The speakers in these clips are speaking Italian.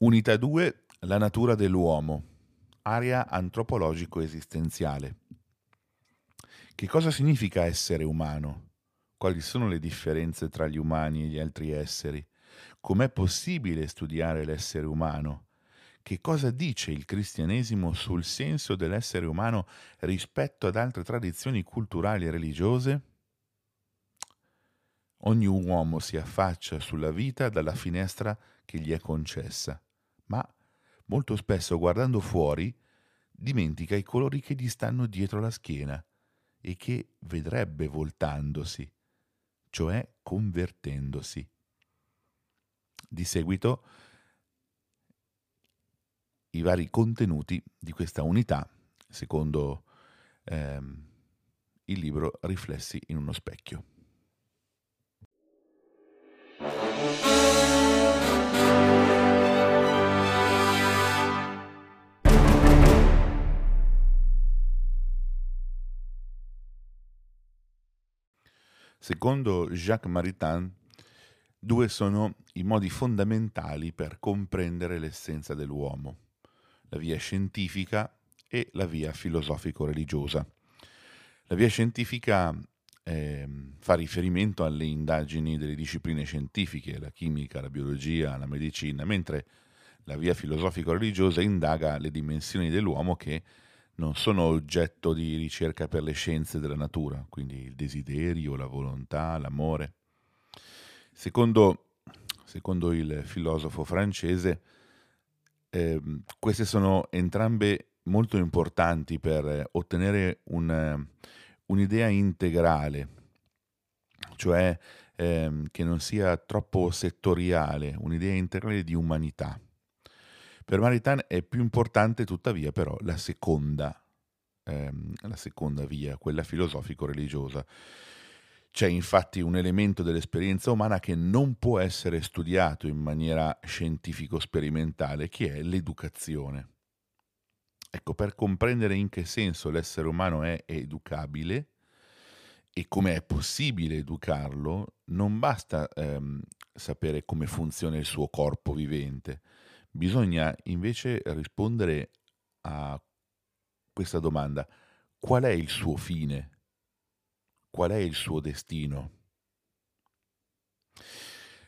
Unità 2. La natura dell'uomo. Area antropologico-esistenziale. Che cosa significa essere umano? Quali sono le differenze tra gli umani e gli altri esseri? Com'è possibile studiare l'essere umano? Che cosa dice il cristianesimo sul senso dell'essere umano rispetto ad altre tradizioni culturali e religiose? Ogni uomo si affaccia sulla vita dalla finestra che gli è concessa ma molto spesso guardando fuori dimentica i colori che gli stanno dietro la schiena e che vedrebbe voltandosi, cioè convertendosi. Di seguito i vari contenuti di questa unità, secondo ehm, il libro Riflessi in uno specchio. Secondo Jacques Maritain, due sono i modi fondamentali per comprendere l'essenza dell'uomo, la via scientifica e la via filosofico-religiosa. La via scientifica eh, fa riferimento alle indagini delle discipline scientifiche, la chimica, la biologia, la medicina, mentre la via filosofico-religiosa indaga le dimensioni dell'uomo che non sono oggetto di ricerca per le scienze della natura, quindi il desiderio, la volontà, l'amore. Secondo, secondo il filosofo francese, eh, queste sono entrambe molto importanti per ottenere un, un'idea integrale, cioè eh, che non sia troppo settoriale, un'idea integrale di umanità. Per Maritain è più importante tuttavia però la seconda, ehm, la seconda via, quella filosofico-religiosa. C'è infatti un elemento dell'esperienza umana che non può essere studiato in maniera scientifico-sperimentale, che è l'educazione. Ecco, per comprendere in che senso l'essere umano è educabile e come è possibile educarlo, non basta ehm, sapere come funziona il suo corpo vivente, Bisogna invece rispondere a questa domanda. Qual è il suo fine? Qual è il suo destino?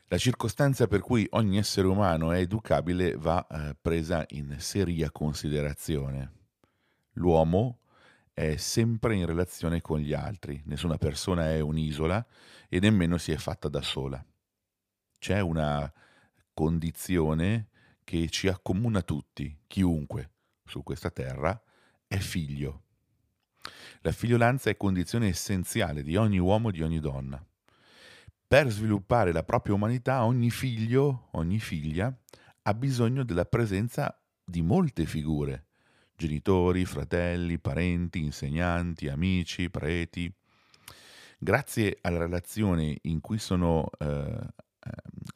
La circostanza per cui ogni essere umano è educabile va eh, presa in seria considerazione. L'uomo è sempre in relazione con gli altri, nessuna persona è un'isola e nemmeno si è fatta da sola. C'è una condizione che ci accomuna tutti, chiunque su questa terra, è figlio. La figliolanza è condizione essenziale di ogni uomo e di ogni donna. Per sviluppare la propria umanità ogni figlio, ogni figlia, ha bisogno della presenza di molte figure, genitori, fratelli, parenti, insegnanti, amici, preti. Grazie alla relazione in cui sono eh,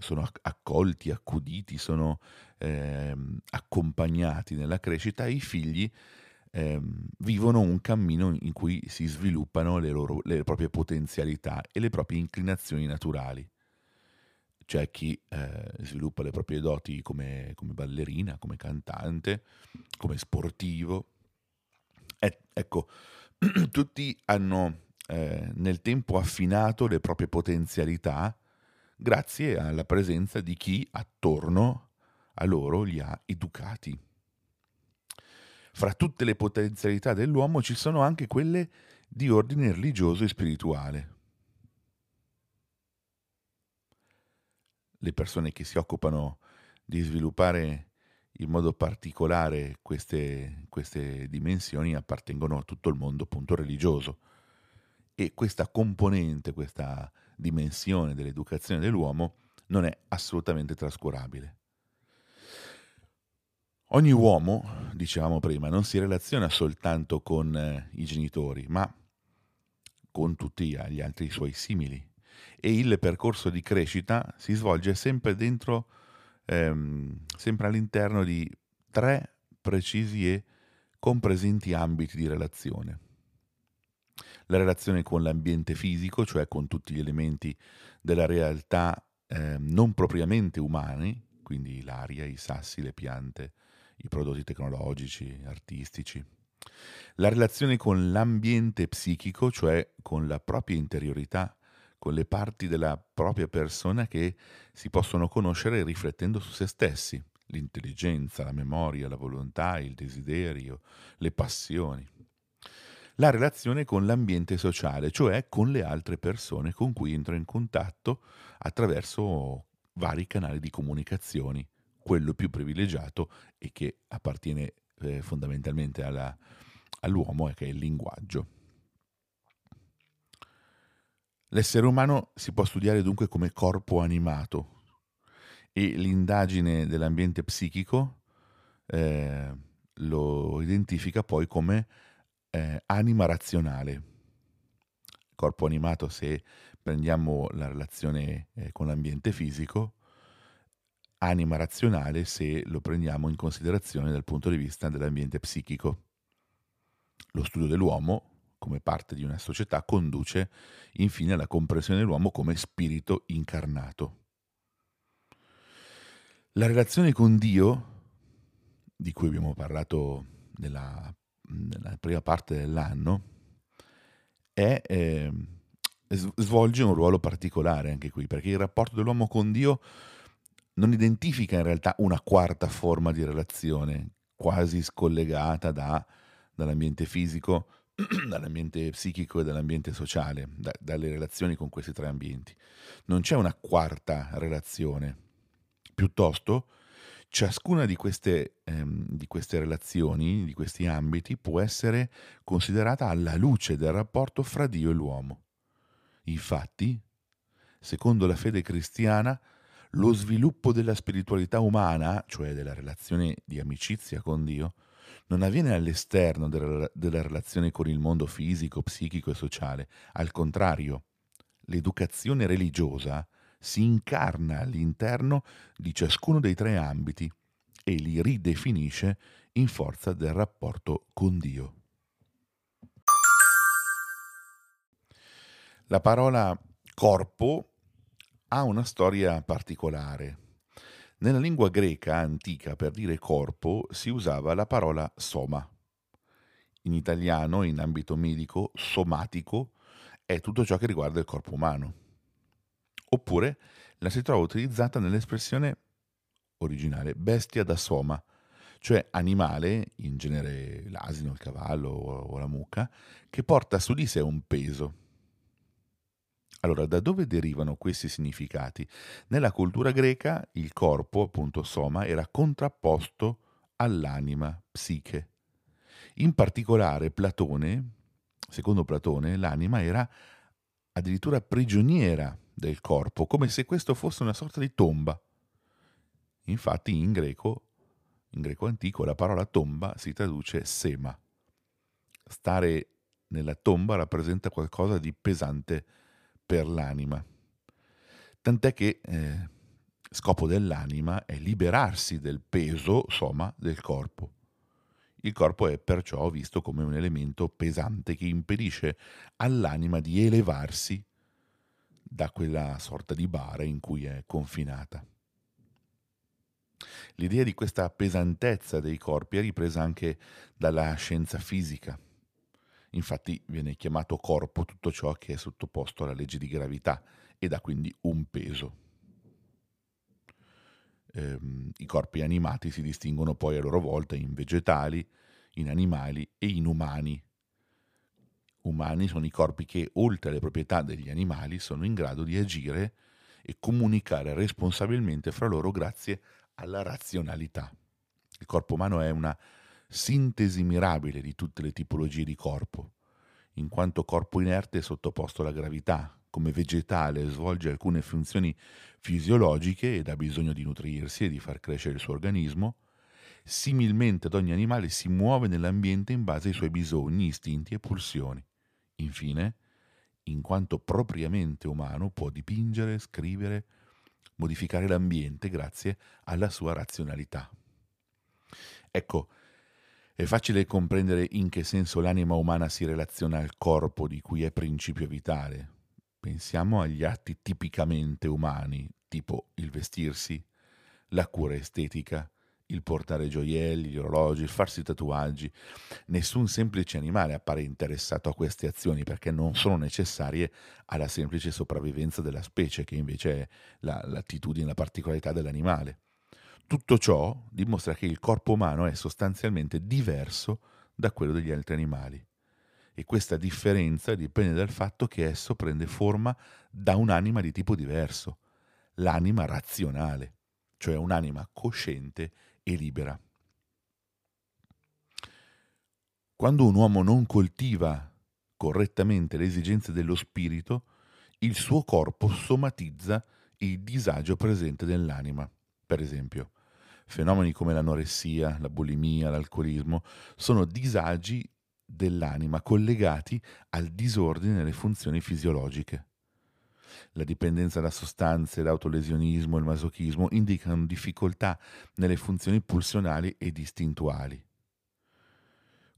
sono accolti, accuditi, sono eh, accompagnati nella crescita, i figli eh, vivono un cammino in cui si sviluppano le, loro, le proprie potenzialità e le proprie inclinazioni naturali. C'è chi eh, sviluppa le proprie doti come, come, ballerina, come cantante, come sportivo. E, ecco, tutti hanno eh, nel tempo affinato le proprie potenzialità grazie alla presenza di chi attorno a loro li ha educati. Fra tutte le potenzialità dell'uomo ci sono anche quelle di ordine religioso e spirituale. Le persone che si occupano di sviluppare in modo particolare queste, queste dimensioni appartengono a tutto il mondo appunto religioso e questa componente, questa dimensione dell'educazione dell'uomo non è assolutamente trascurabile. Ogni uomo, dicevamo prima, non si relaziona soltanto con eh, i genitori, ma con tutti gli altri suoi simili. E il percorso di crescita si svolge sempre dentro, ehm, sempre all'interno di tre precisi e compresenti ambiti di relazione la relazione con l'ambiente fisico, cioè con tutti gli elementi della realtà eh, non propriamente umani, quindi l'aria, i sassi, le piante, i prodotti tecnologici, artistici. La relazione con l'ambiente psichico, cioè con la propria interiorità, con le parti della propria persona che si possono conoscere riflettendo su se stessi, l'intelligenza, la memoria, la volontà, il desiderio, le passioni. La relazione con l'ambiente sociale, cioè con le altre persone con cui entro in contatto attraverso vari canali di comunicazioni, quello più privilegiato e che appartiene eh, fondamentalmente alla, all'uomo che è il linguaggio. L'essere umano si può studiare dunque come corpo animato e l'indagine dell'ambiente psichico eh, lo identifica poi come eh, anima razionale. Corpo animato se prendiamo la relazione eh, con l'ambiente fisico, anima razionale se lo prendiamo in considerazione dal punto di vista dell'ambiente psichico. Lo studio dell'uomo, come parte di una società, conduce infine alla comprensione dell'uomo come spirito incarnato. La relazione con Dio, di cui abbiamo parlato nella, nella prima parte dell'anno, è, eh, svolge un ruolo particolare anche qui, perché il rapporto dell'uomo con Dio non identifica in realtà una quarta forma di relazione, quasi scollegata da dall'ambiente fisico, dall'ambiente psichico e dall'ambiente sociale, da, dalle relazioni con questi tre ambienti. Non c'è una quarta relazione. Piuttosto, ciascuna di queste, ehm, di queste relazioni, di questi ambiti, può essere considerata alla luce del rapporto fra Dio e l'uomo. Infatti, secondo la fede cristiana, lo sviluppo della spiritualità umana, cioè della relazione di amicizia con Dio, non avviene all'esterno della, della relazione con il mondo fisico, psichico e sociale. Al contrario, l'educazione religiosa si incarna all'interno di ciascuno dei tre ambiti e li ridefinisce in forza del rapporto con Dio. La parola corpo ha una storia particolare. Nella lingua greca antica per dire corpo si usava la parola soma. In italiano, in ambito medico, somatico è tutto ciò che riguarda il corpo umano. Oppure la si trova utilizzata nell'espressione originale bestia da soma, cioè animale, in genere l'asino, il cavallo o la mucca, che porta su di sé un peso. Allora, da dove derivano questi significati? Nella cultura greca il corpo, appunto soma, era contrapposto all'anima, psiche. In particolare Platone, secondo Platone, l'anima era addirittura prigioniera del corpo, come se questo fosse una sorta di tomba. Infatti in greco, in greco antico, la parola tomba si traduce sema. Stare nella tomba rappresenta qualcosa di pesante per l'anima. Tant'è che eh, scopo dell'anima è liberarsi del peso, soma, del corpo. Il corpo è perciò visto come un elemento pesante che impedisce all'anima di elevarsi da quella sorta di bara in cui è confinata. L'idea di questa pesantezza dei corpi è ripresa anche dalla scienza fisica. Infatti viene chiamato corpo tutto ciò che è sottoposto alla legge di gravità ed ha quindi un peso. Ehm, I corpi animati si distinguono poi a loro volta in vegetali, in animali e in umani. Umani sono i corpi che, oltre alle proprietà degli animali, sono in grado di agire e comunicare responsabilmente fra loro grazie alla razionalità. Il corpo umano è una sintesi mirabile di tutte le tipologie di corpo, in quanto corpo inerte è sottoposto alla gravità, come vegetale svolge alcune funzioni fisiologiche ed ha bisogno di nutrirsi e di far crescere il suo organismo, similmente ad ogni animale si muove nell'ambiente in base ai suoi bisogni, istinti e pulsioni. Infine, in quanto propriamente umano, può dipingere, scrivere, modificare l'ambiente grazie alla sua razionalità. Ecco, è facile comprendere in che senso l'anima umana si relaziona al corpo di cui è principio vitale. Pensiamo agli atti tipicamente umani, tipo il vestirsi, la cura estetica, il portare gioielli, gli orologi, il farsi tatuaggi. Nessun semplice animale appare interessato a queste azioni perché non sono necessarie alla semplice sopravvivenza della specie, che invece è la, l'attitudine, la particolarità dell'animale. Tutto ciò dimostra che il corpo umano è sostanzialmente diverso da quello degli altri animali. E questa differenza dipende dal fatto che esso prende forma da un'anima di tipo diverso, l'anima razionale, cioè un'anima cosciente e libera. Quando un uomo non coltiva correttamente le esigenze dello spirito, il suo corpo somatizza il disagio presente nell'anima. Per esempio, fenomeni come l'anoressia, la bulimia, l'alcolismo sono disagi dell'anima collegati al disordine nelle funzioni fisiologiche. La dipendenza da sostanze, l'autolesionismo il masochismo indicano difficoltà nelle funzioni pulsionali e distintuali.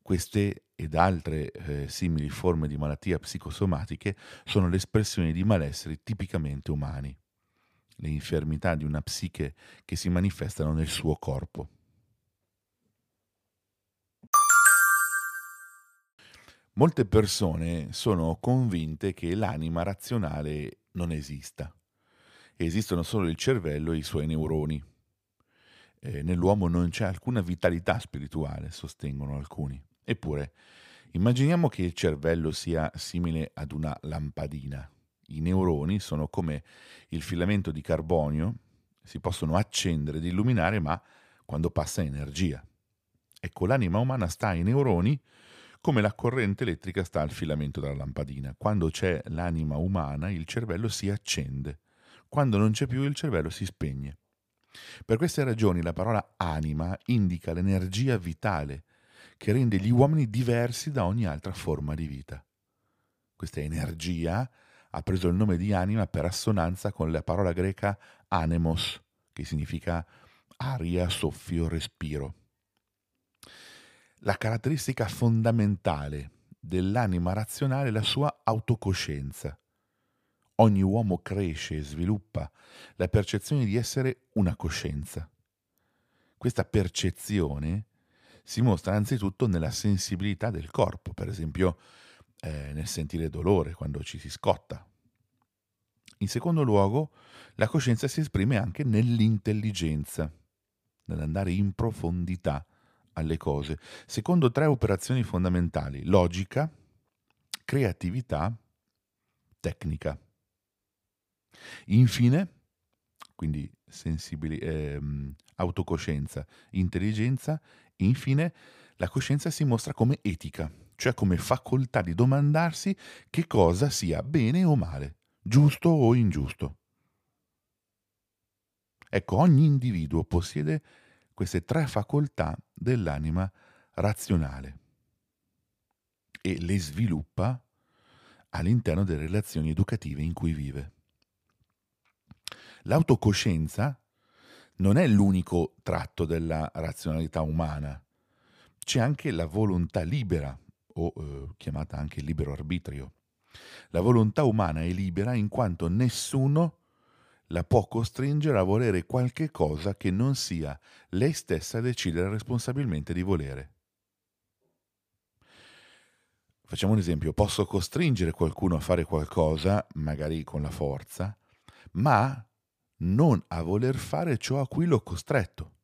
Queste ed altre eh, simili forme di malattia psicosomatiche sono l'espressione di malesseri tipicamente umani, le infermità di una psiche che si manifestano nel suo corpo. Molte persone sono convinte che l'anima razionale non esista. Esistono solo il cervello e i suoi neuroni. Eh, nell'uomo non c'è alcuna vitalità spirituale, sostengono alcuni. Eppure, immaginiamo che il cervello sia simile ad una lampadina. I neuroni sono come il filamento di carbonio, si possono accendere ed illuminare, ma quando passa energia. Ecco, l'anima umana sta ai neuroni come la corrente elettrica sta al filamento della lampadina. Quando c'è l'anima umana, il cervello si accende. Quando non c'è più, il cervello si spegne. Per queste ragioni la parola anima indica l'energia vitale che rende gli uomini diversi da ogni altra forma di vita. Questa energia ha preso il nome di anima per assonanza con la parola greca anemos, che significa aria, soffio, respiro. La caratteristica fondamentale dell'anima razionale è la sua autocoscienza. Ogni uomo cresce e sviluppa la percezione di essere una coscienza. Questa percezione si mostra anzitutto nella sensibilità del corpo, per esempio eh, nel sentire dolore quando ci si scotta. In secondo luogo, la coscienza si esprime anche nell'intelligenza, nell'andare in profondità alle cose, secondo tre operazioni fondamentali, logica, creatività, tecnica. Infine, quindi sensibili, ehm, autocoscienza, intelligenza, infine la coscienza si mostra come etica, cioè come facoltà di domandarsi che cosa sia bene o male, giusto o ingiusto. Ecco, ogni individuo possiede queste tre facoltà dell'anima razionale e le sviluppa all'interno delle relazioni educative in cui vive. L'autocoscienza non è l'unico tratto della razionalità umana, c'è anche la volontà libera, o eh, chiamata anche libero arbitrio. La volontà umana è libera in quanto nessuno la può costringere a volere qualche cosa che non sia lei stessa a decidere responsabilmente di volere. Facciamo un esempio, posso costringere qualcuno a fare qualcosa, magari con la forza, ma non a voler fare ciò a cui l'ho costretto.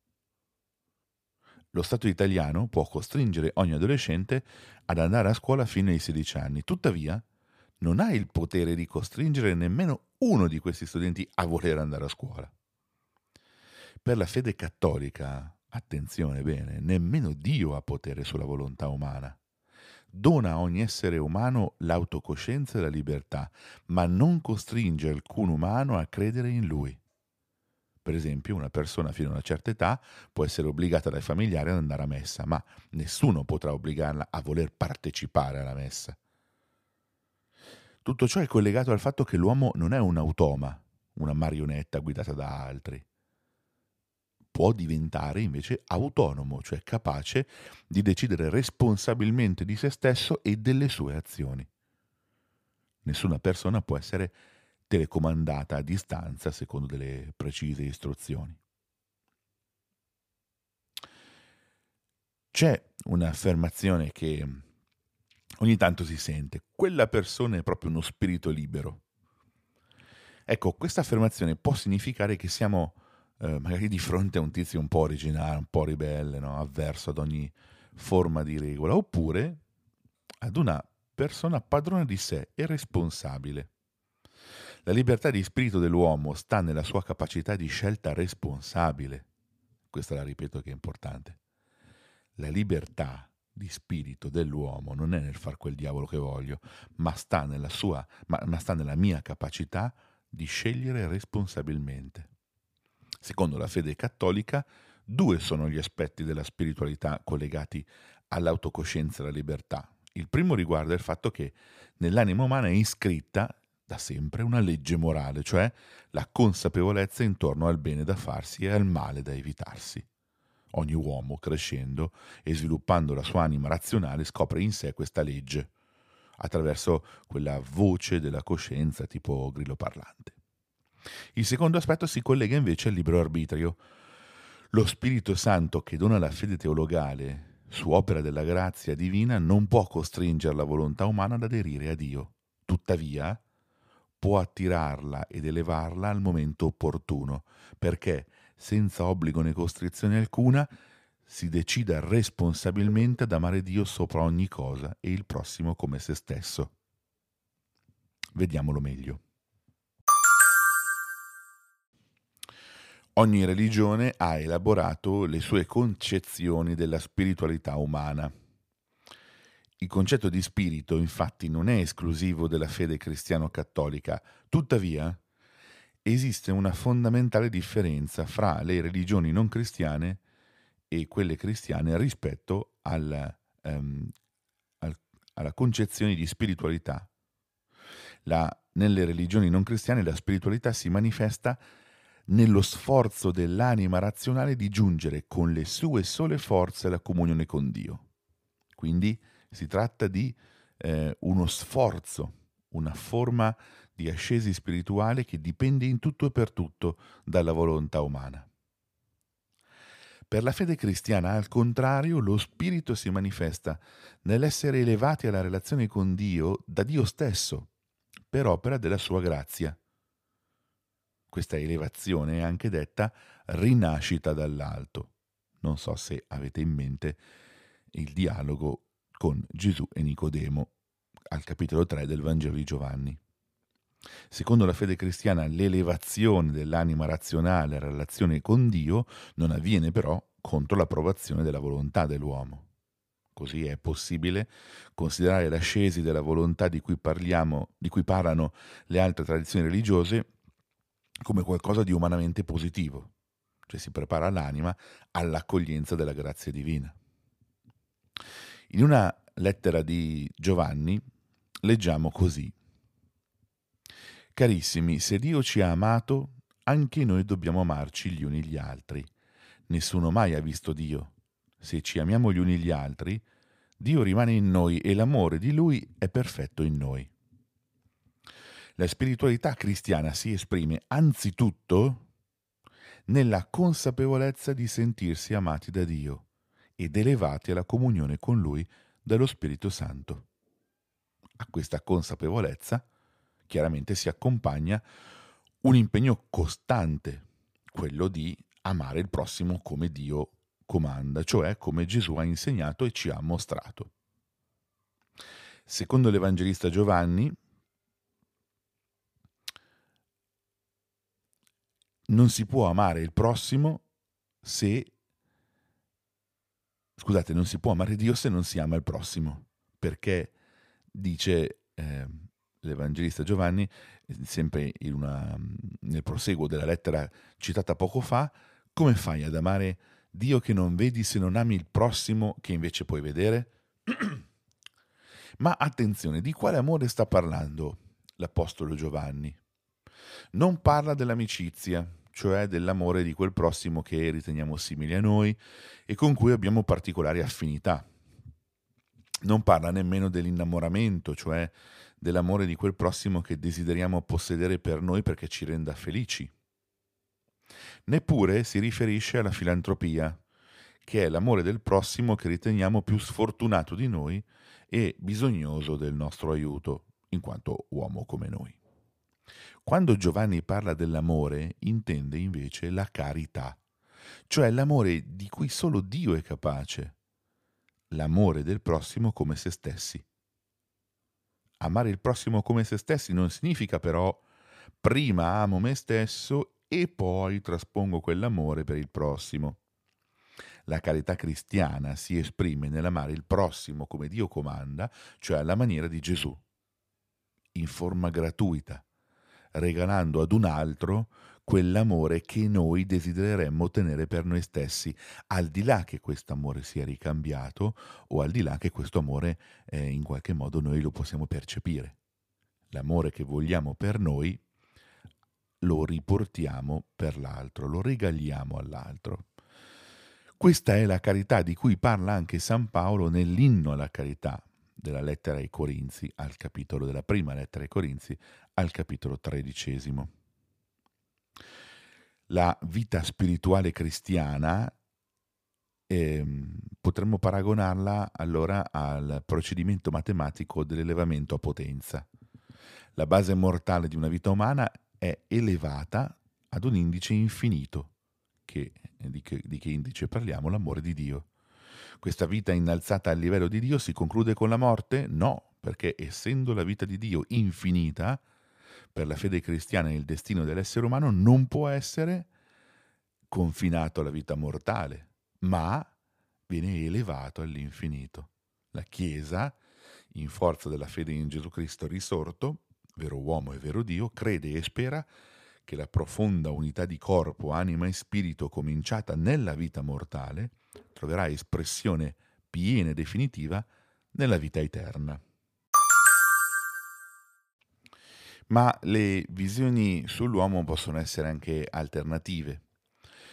Lo Stato italiano può costringere ogni adolescente ad andare a scuola fino ai 16 anni, tuttavia non ha il potere di costringere nemmeno uno di questi studenti a voler andare a scuola. Per la fede cattolica, attenzione bene, nemmeno Dio ha potere sulla volontà umana. Dona a ogni essere umano l'autocoscienza e la libertà, ma non costringe alcun umano a credere in lui. Per esempio, una persona fino a una certa età può essere obbligata dai familiari ad andare a messa, ma nessuno potrà obbligarla a voler partecipare alla messa. Tutto ciò è collegato al fatto che l'uomo non è un automa, una marionetta guidata da altri. Può diventare invece autonomo, cioè capace di decidere responsabilmente di se stesso e delle sue azioni. Nessuna persona può essere telecomandata a distanza secondo delle precise istruzioni. C'è un'affermazione che ogni tanto si sente, quella persona è proprio uno spirito libero. Ecco, questa affermazione può significare che siamo eh, magari di fronte a un tizio un po' originale, un po' ribelle, no? avverso ad ogni forma di regola, oppure ad una persona padrona di sé e responsabile. La libertà di spirito dell'uomo sta nella sua capacità di scelta responsabile. Questa la ripeto che è importante. La libertà di spirito dell'uomo non è nel far quel diavolo che voglio, ma sta nella sua, ma, ma sta nella mia capacità di scegliere responsabilmente. Secondo la fede cattolica, due sono gli aspetti della spiritualità collegati all'autocoscienza e alla libertà. Il primo riguarda il fatto che nell'anima umana è iscritta da sempre una legge morale, cioè la consapevolezza intorno al bene da farsi e al male da evitarsi. Ogni uomo, crescendo e sviluppando la sua anima razionale, scopre in sé questa legge, attraverso quella voce della coscienza tipo grillo parlante. Il secondo aspetto si collega invece al libero arbitrio. Lo Spirito Santo che dona la fede teologale su opera della grazia divina, non può costringere la volontà umana ad aderire a Dio. Tuttavia, può attirarla ed elevarla al momento opportuno, perché, senza obbligo né costrizione alcuna, si decida responsabilmente ad amare Dio sopra ogni cosa e il prossimo come se stesso. Vediamolo meglio. Ogni religione ha elaborato le sue concezioni della spiritualità umana. Il concetto di spirito infatti non è esclusivo della fede cristiano-cattolica, tuttavia esiste una fondamentale differenza fra le religioni non cristiane e quelle cristiane rispetto al, um, al, alla concezione di spiritualità. La, nelle religioni non cristiane la spiritualità si manifesta nello sforzo dell'anima razionale di giungere con le sue sole forze alla comunione con Dio. Quindi si tratta di eh, uno sforzo, una forma di ascesi spirituale che dipende in tutto e per tutto dalla volontà umana. Per la fede cristiana, al contrario, lo spirito si manifesta nell'essere elevati alla relazione con Dio da Dio stesso, per opera della sua grazia questa elevazione è anche detta rinascita dall'alto. Non so se avete in mente il dialogo con Gesù e Nicodemo al capitolo 3 del Vangelo di Giovanni. Secondo la fede cristiana l'elevazione dell'anima razionale a relazione con Dio non avviene però contro l'approvazione della volontà dell'uomo. Così è possibile considerare l'ascesi della volontà di cui, parliamo, di cui parlano le altre tradizioni religiose come qualcosa di umanamente positivo, cioè si prepara l'anima all'accoglienza della grazia divina. In una lettera di Giovanni leggiamo così. Carissimi, se Dio ci ha amato, anche noi dobbiamo amarci gli uni gli altri. Nessuno mai ha visto Dio. Se ci amiamo gli uni gli altri, Dio rimane in noi e l'amore di Lui è perfetto in noi. La spiritualità cristiana si esprime anzitutto nella consapevolezza di sentirsi amati da Dio ed elevati alla comunione con Lui dallo Spirito Santo. A questa consapevolezza chiaramente si accompagna un impegno costante, quello di amare il prossimo come Dio comanda, cioè come Gesù ha insegnato e ci ha mostrato. Secondo l'Evangelista Giovanni, non si può amare il prossimo se scusate, non si può amare Dio se non si ama il prossimo, perché dice eh, l'Evangelista Giovanni, sempre una, nel proseguo della lettera citata poco fa, come fai ad amare Dio che non vedi se non ami il prossimo che invece puoi vedere? Ma attenzione, di quale amore sta parlando l'Apostolo Giovanni? Non parla dell'amicizia, cioè dell'amore di quel prossimo che riteniamo simile a noi e con cui abbiamo particolari affinità. Non parla nemmeno dell'innamoramento, cioè dell'amore di quel prossimo che desideriamo possedere per noi perché ci renda felici. Neppure si riferisce alla filantropia, che è l'amore del prossimo che riteniamo più sfortunato di noi e bisognoso del nostro aiuto, in quanto uomo come noi. Quando Giovanni parla dell'amore, intende invece la carità, cioè l'amore di cui solo Dio è capace, l'amore del prossimo come se stessi. Amare il prossimo come se stessi non significa però prima amo me stesso e poi traspongo quell'amore per il prossimo. La carità cristiana si esprime nell'amare il prossimo come Dio comanda, cioè alla maniera di Gesù, in forma gratuita, regalando ad un altro quell'amore che noi desidereremmo ottenere per noi stessi, al di là che questo amore sia ricambiato o al di là che questo amore eh, in qualche modo noi lo possiamo percepire. L'amore che vogliamo per noi lo riportiamo per l'altro, lo regaliamo all'altro. Questa è la carità di cui parla anche San Paolo nell'inno alla carità della lettera ai Corinzi, al capitolo della prima lettera ai Corinzi, al capitolo tredicesimo. La vita spirituale cristiana eh, potremmo paragonarla allora al procedimento matematico dell'elevamento a potenza. La base mortale di una vita umana è elevata ad un indice infinito, che, di, che, di che indice parliamo? L'amore di Dio. Questa vita innalzata al livello di Dio si conclude con la morte? No, perché essendo la vita di Dio infinita, per la fede cristiana il destino dell'essere umano non può essere confinato alla vita mortale, ma viene elevato all'infinito. La Chiesa, in forza della fede in Gesù Cristo risorto, vero uomo e vero Dio, crede e spera che la profonda unità di corpo, anima e spirito cominciata nella vita mortale troverà espressione piena e definitiva nella vita eterna. Ma le visioni sull'uomo possono essere anche alternative.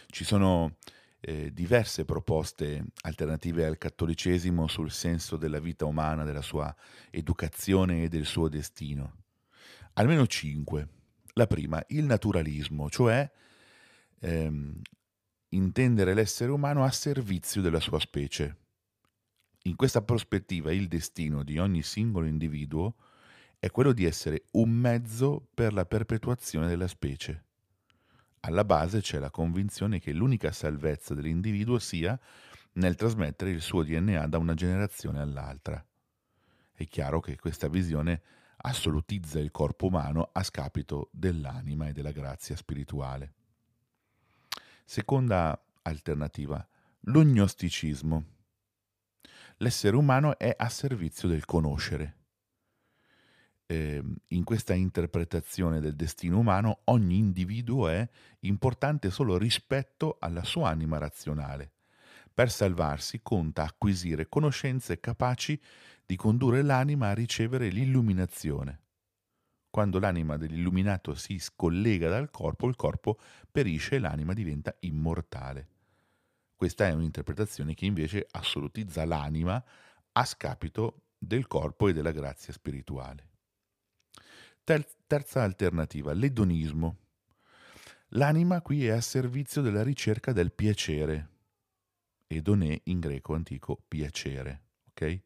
Ci sono eh, diverse proposte alternative al cattolicesimo sul senso della vita umana, della sua educazione e del suo destino. Almeno cinque. La prima, il naturalismo, cioè ehm, intendere l'essere umano a servizio della sua specie. In questa prospettiva il destino di ogni singolo individuo è quello di essere un mezzo per la perpetuazione della specie. Alla base c'è la convinzione che l'unica salvezza dell'individuo sia nel trasmettere il suo DNA da una generazione all'altra. È chiaro che questa visione assolutizza il corpo umano a scapito dell'anima e della grazia spirituale. Seconda alternativa, l'ognosticismo. L'essere umano è a servizio del conoscere. Eh, in questa interpretazione del destino umano ogni individuo è importante solo rispetto alla sua anima razionale. Per salvarsi conta acquisire conoscenze capaci di condurre l'anima a ricevere l'illuminazione. Quando l'anima dell'illuminato si scollega dal corpo, il corpo perisce e l'anima diventa immortale. Questa è un'interpretazione che invece assolutizza l'anima a scapito del corpo e della grazia spirituale. Terza alternativa, l'edonismo. L'anima qui è a servizio della ricerca del piacere. Edonè in greco antico piacere, ok?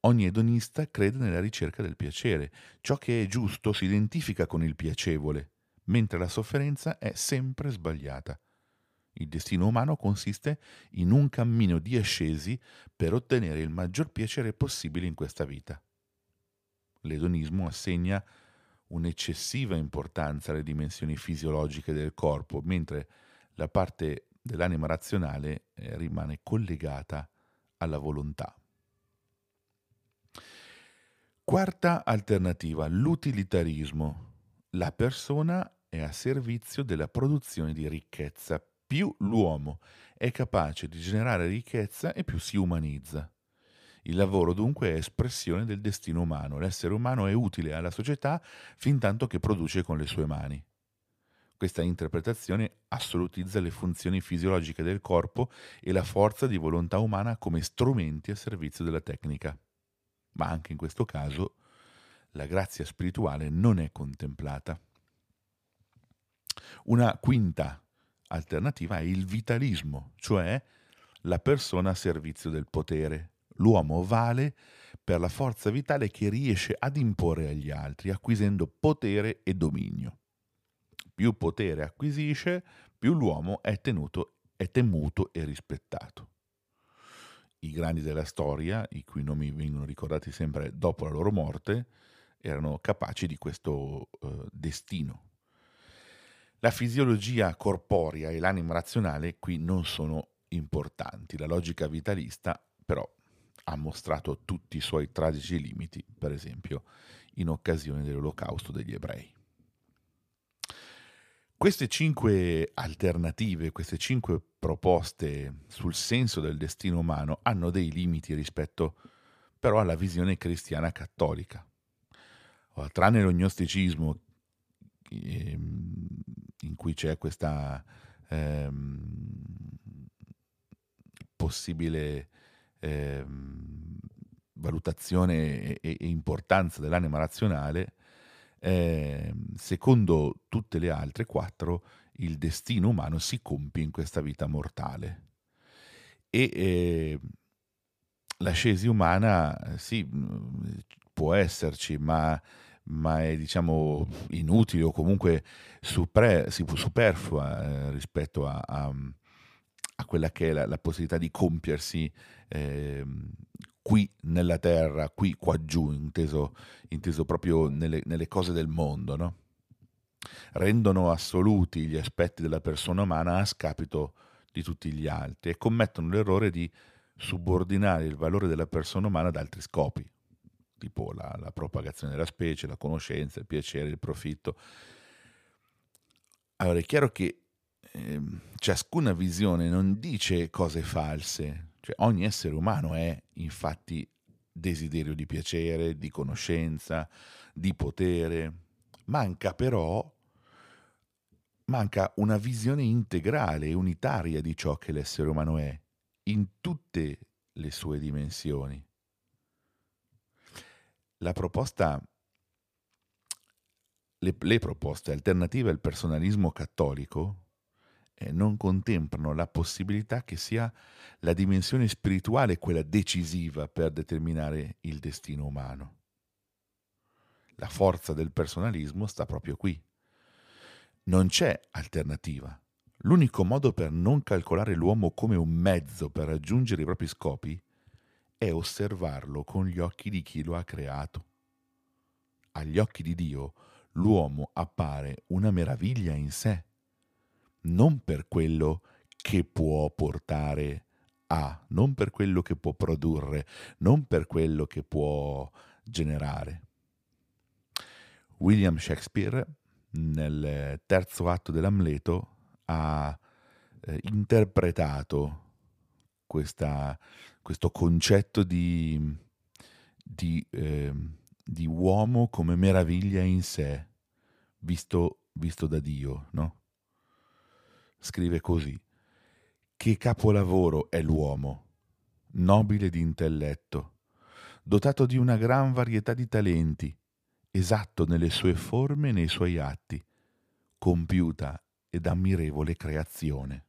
Ogni edonista crede nella ricerca del piacere. Ciò che è giusto si identifica con il piacevole, mentre la sofferenza è sempre sbagliata. Il destino umano consiste in un cammino di ascesi per ottenere il maggior piacere possibile in questa vita. L'edonismo assegna un'eccessiva importanza alle dimensioni fisiologiche del corpo, mentre la parte dell'anima razionale eh, rimane collegata alla volontà. Quarta alternativa, l'utilitarismo. La persona è a servizio della produzione di ricchezza. Più l'uomo è capace di generare ricchezza e più si umanizza. Il lavoro dunque è espressione del destino umano. L'essere umano è utile alla società fin tanto che produce con le sue mani. Questa interpretazione assolutizza le funzioni fisiologiche del corpo e la forza di volontà umana come strumenti a servizio della tecnica ma anche in questo caso la grazia spirituale non è contemplata. Una quinta alternativa è il vitalismo, cioè la persona a servizio del potere. L'uomo vale per la forza vitale che riesce ad imporre agli altri, acquisendo potere e dominio. Più potere acquisisce, più l'uomo è, tenuto, è temuto e rispettato. I grandi della storia, i cui nomi vengono ricordati sempre dopo la loro morte, erano capaci di questo uh, destino. La fisiologia corporea e l'anima razionale qui non sono importanti. La logica vitalista però ha mostrato tutti i suoi tragici limiti, per esempio in occasione dell'olocausto degli ebrei. Queste cinque alternative, queste cinque proposte sul senso del destino umano hanno dei limiti rispetto però alla visione cristiana cattolica. Tranne lo gnosticismo, ehm, in cui c'è questa ehm, possibile ehm, valutazione e, e, importanza dell'anima razionale, eh, secondo tutte le altre quattro, il destino umano si compie in questa vita mortale. E eh, l'ascesi umana, sì, può esserci, ma, ma è diciamo inutile o comunque supre, superflua eh, rispetto a, a, a, quella che è la, la possibilità di compiersi eh, qui nella terra, qui qua giù, inteso, inteso proprio nelle, nelle, cose del mondo, no? rendono assoluti gli aspetti della persona umana a scapito di tutti gli altri e commettono l'errore di subordinare il valore della persona umana ad altri scopi, tipo la, la propagazione della specie, la conoscenza, il piacere, il profitto. Allora è chiaro che eh, ciascuna visione non dice cose false, cioè, ogni essere umano è infatti desiderio di piacere, di conoscenza, di potere. Manca però manca una visione integrale e unitaria di ciò che l'essere umano è, in tutte le sue dimensioni. La proposta, le, le proposte alternative al personalismo cattolico non contemplano la possibilità che sia la dimensione spirituale quella decisiva per determinare il destino umano. La forza del personalismo sta proprio qui. Non c'è alternativa. L'unico modo per non calcolare l'uomo come un mezzo per raggiungere i propri scopi è osservarlo con gli occhi di chi lo ha creato. Agli occhi di Dio l'uomo appare una meraviglia in sé non per quello che può portare a, non per quello che può produrre, non per quello che può generare. William Shakespeare nel terzo atto dell'Amleto ha eh, interpretato questa, questo concetto di, di, eh, di, uomo come meraviglia in sé, visto, visto da Dio, no? Scrive così. Che capolavoro è l'uomo, nobile di intelletto, dotato di una gran varietà di talenti, esatto nelle sue forme e nei suoi atti, compiuta ed ammirevole creazione.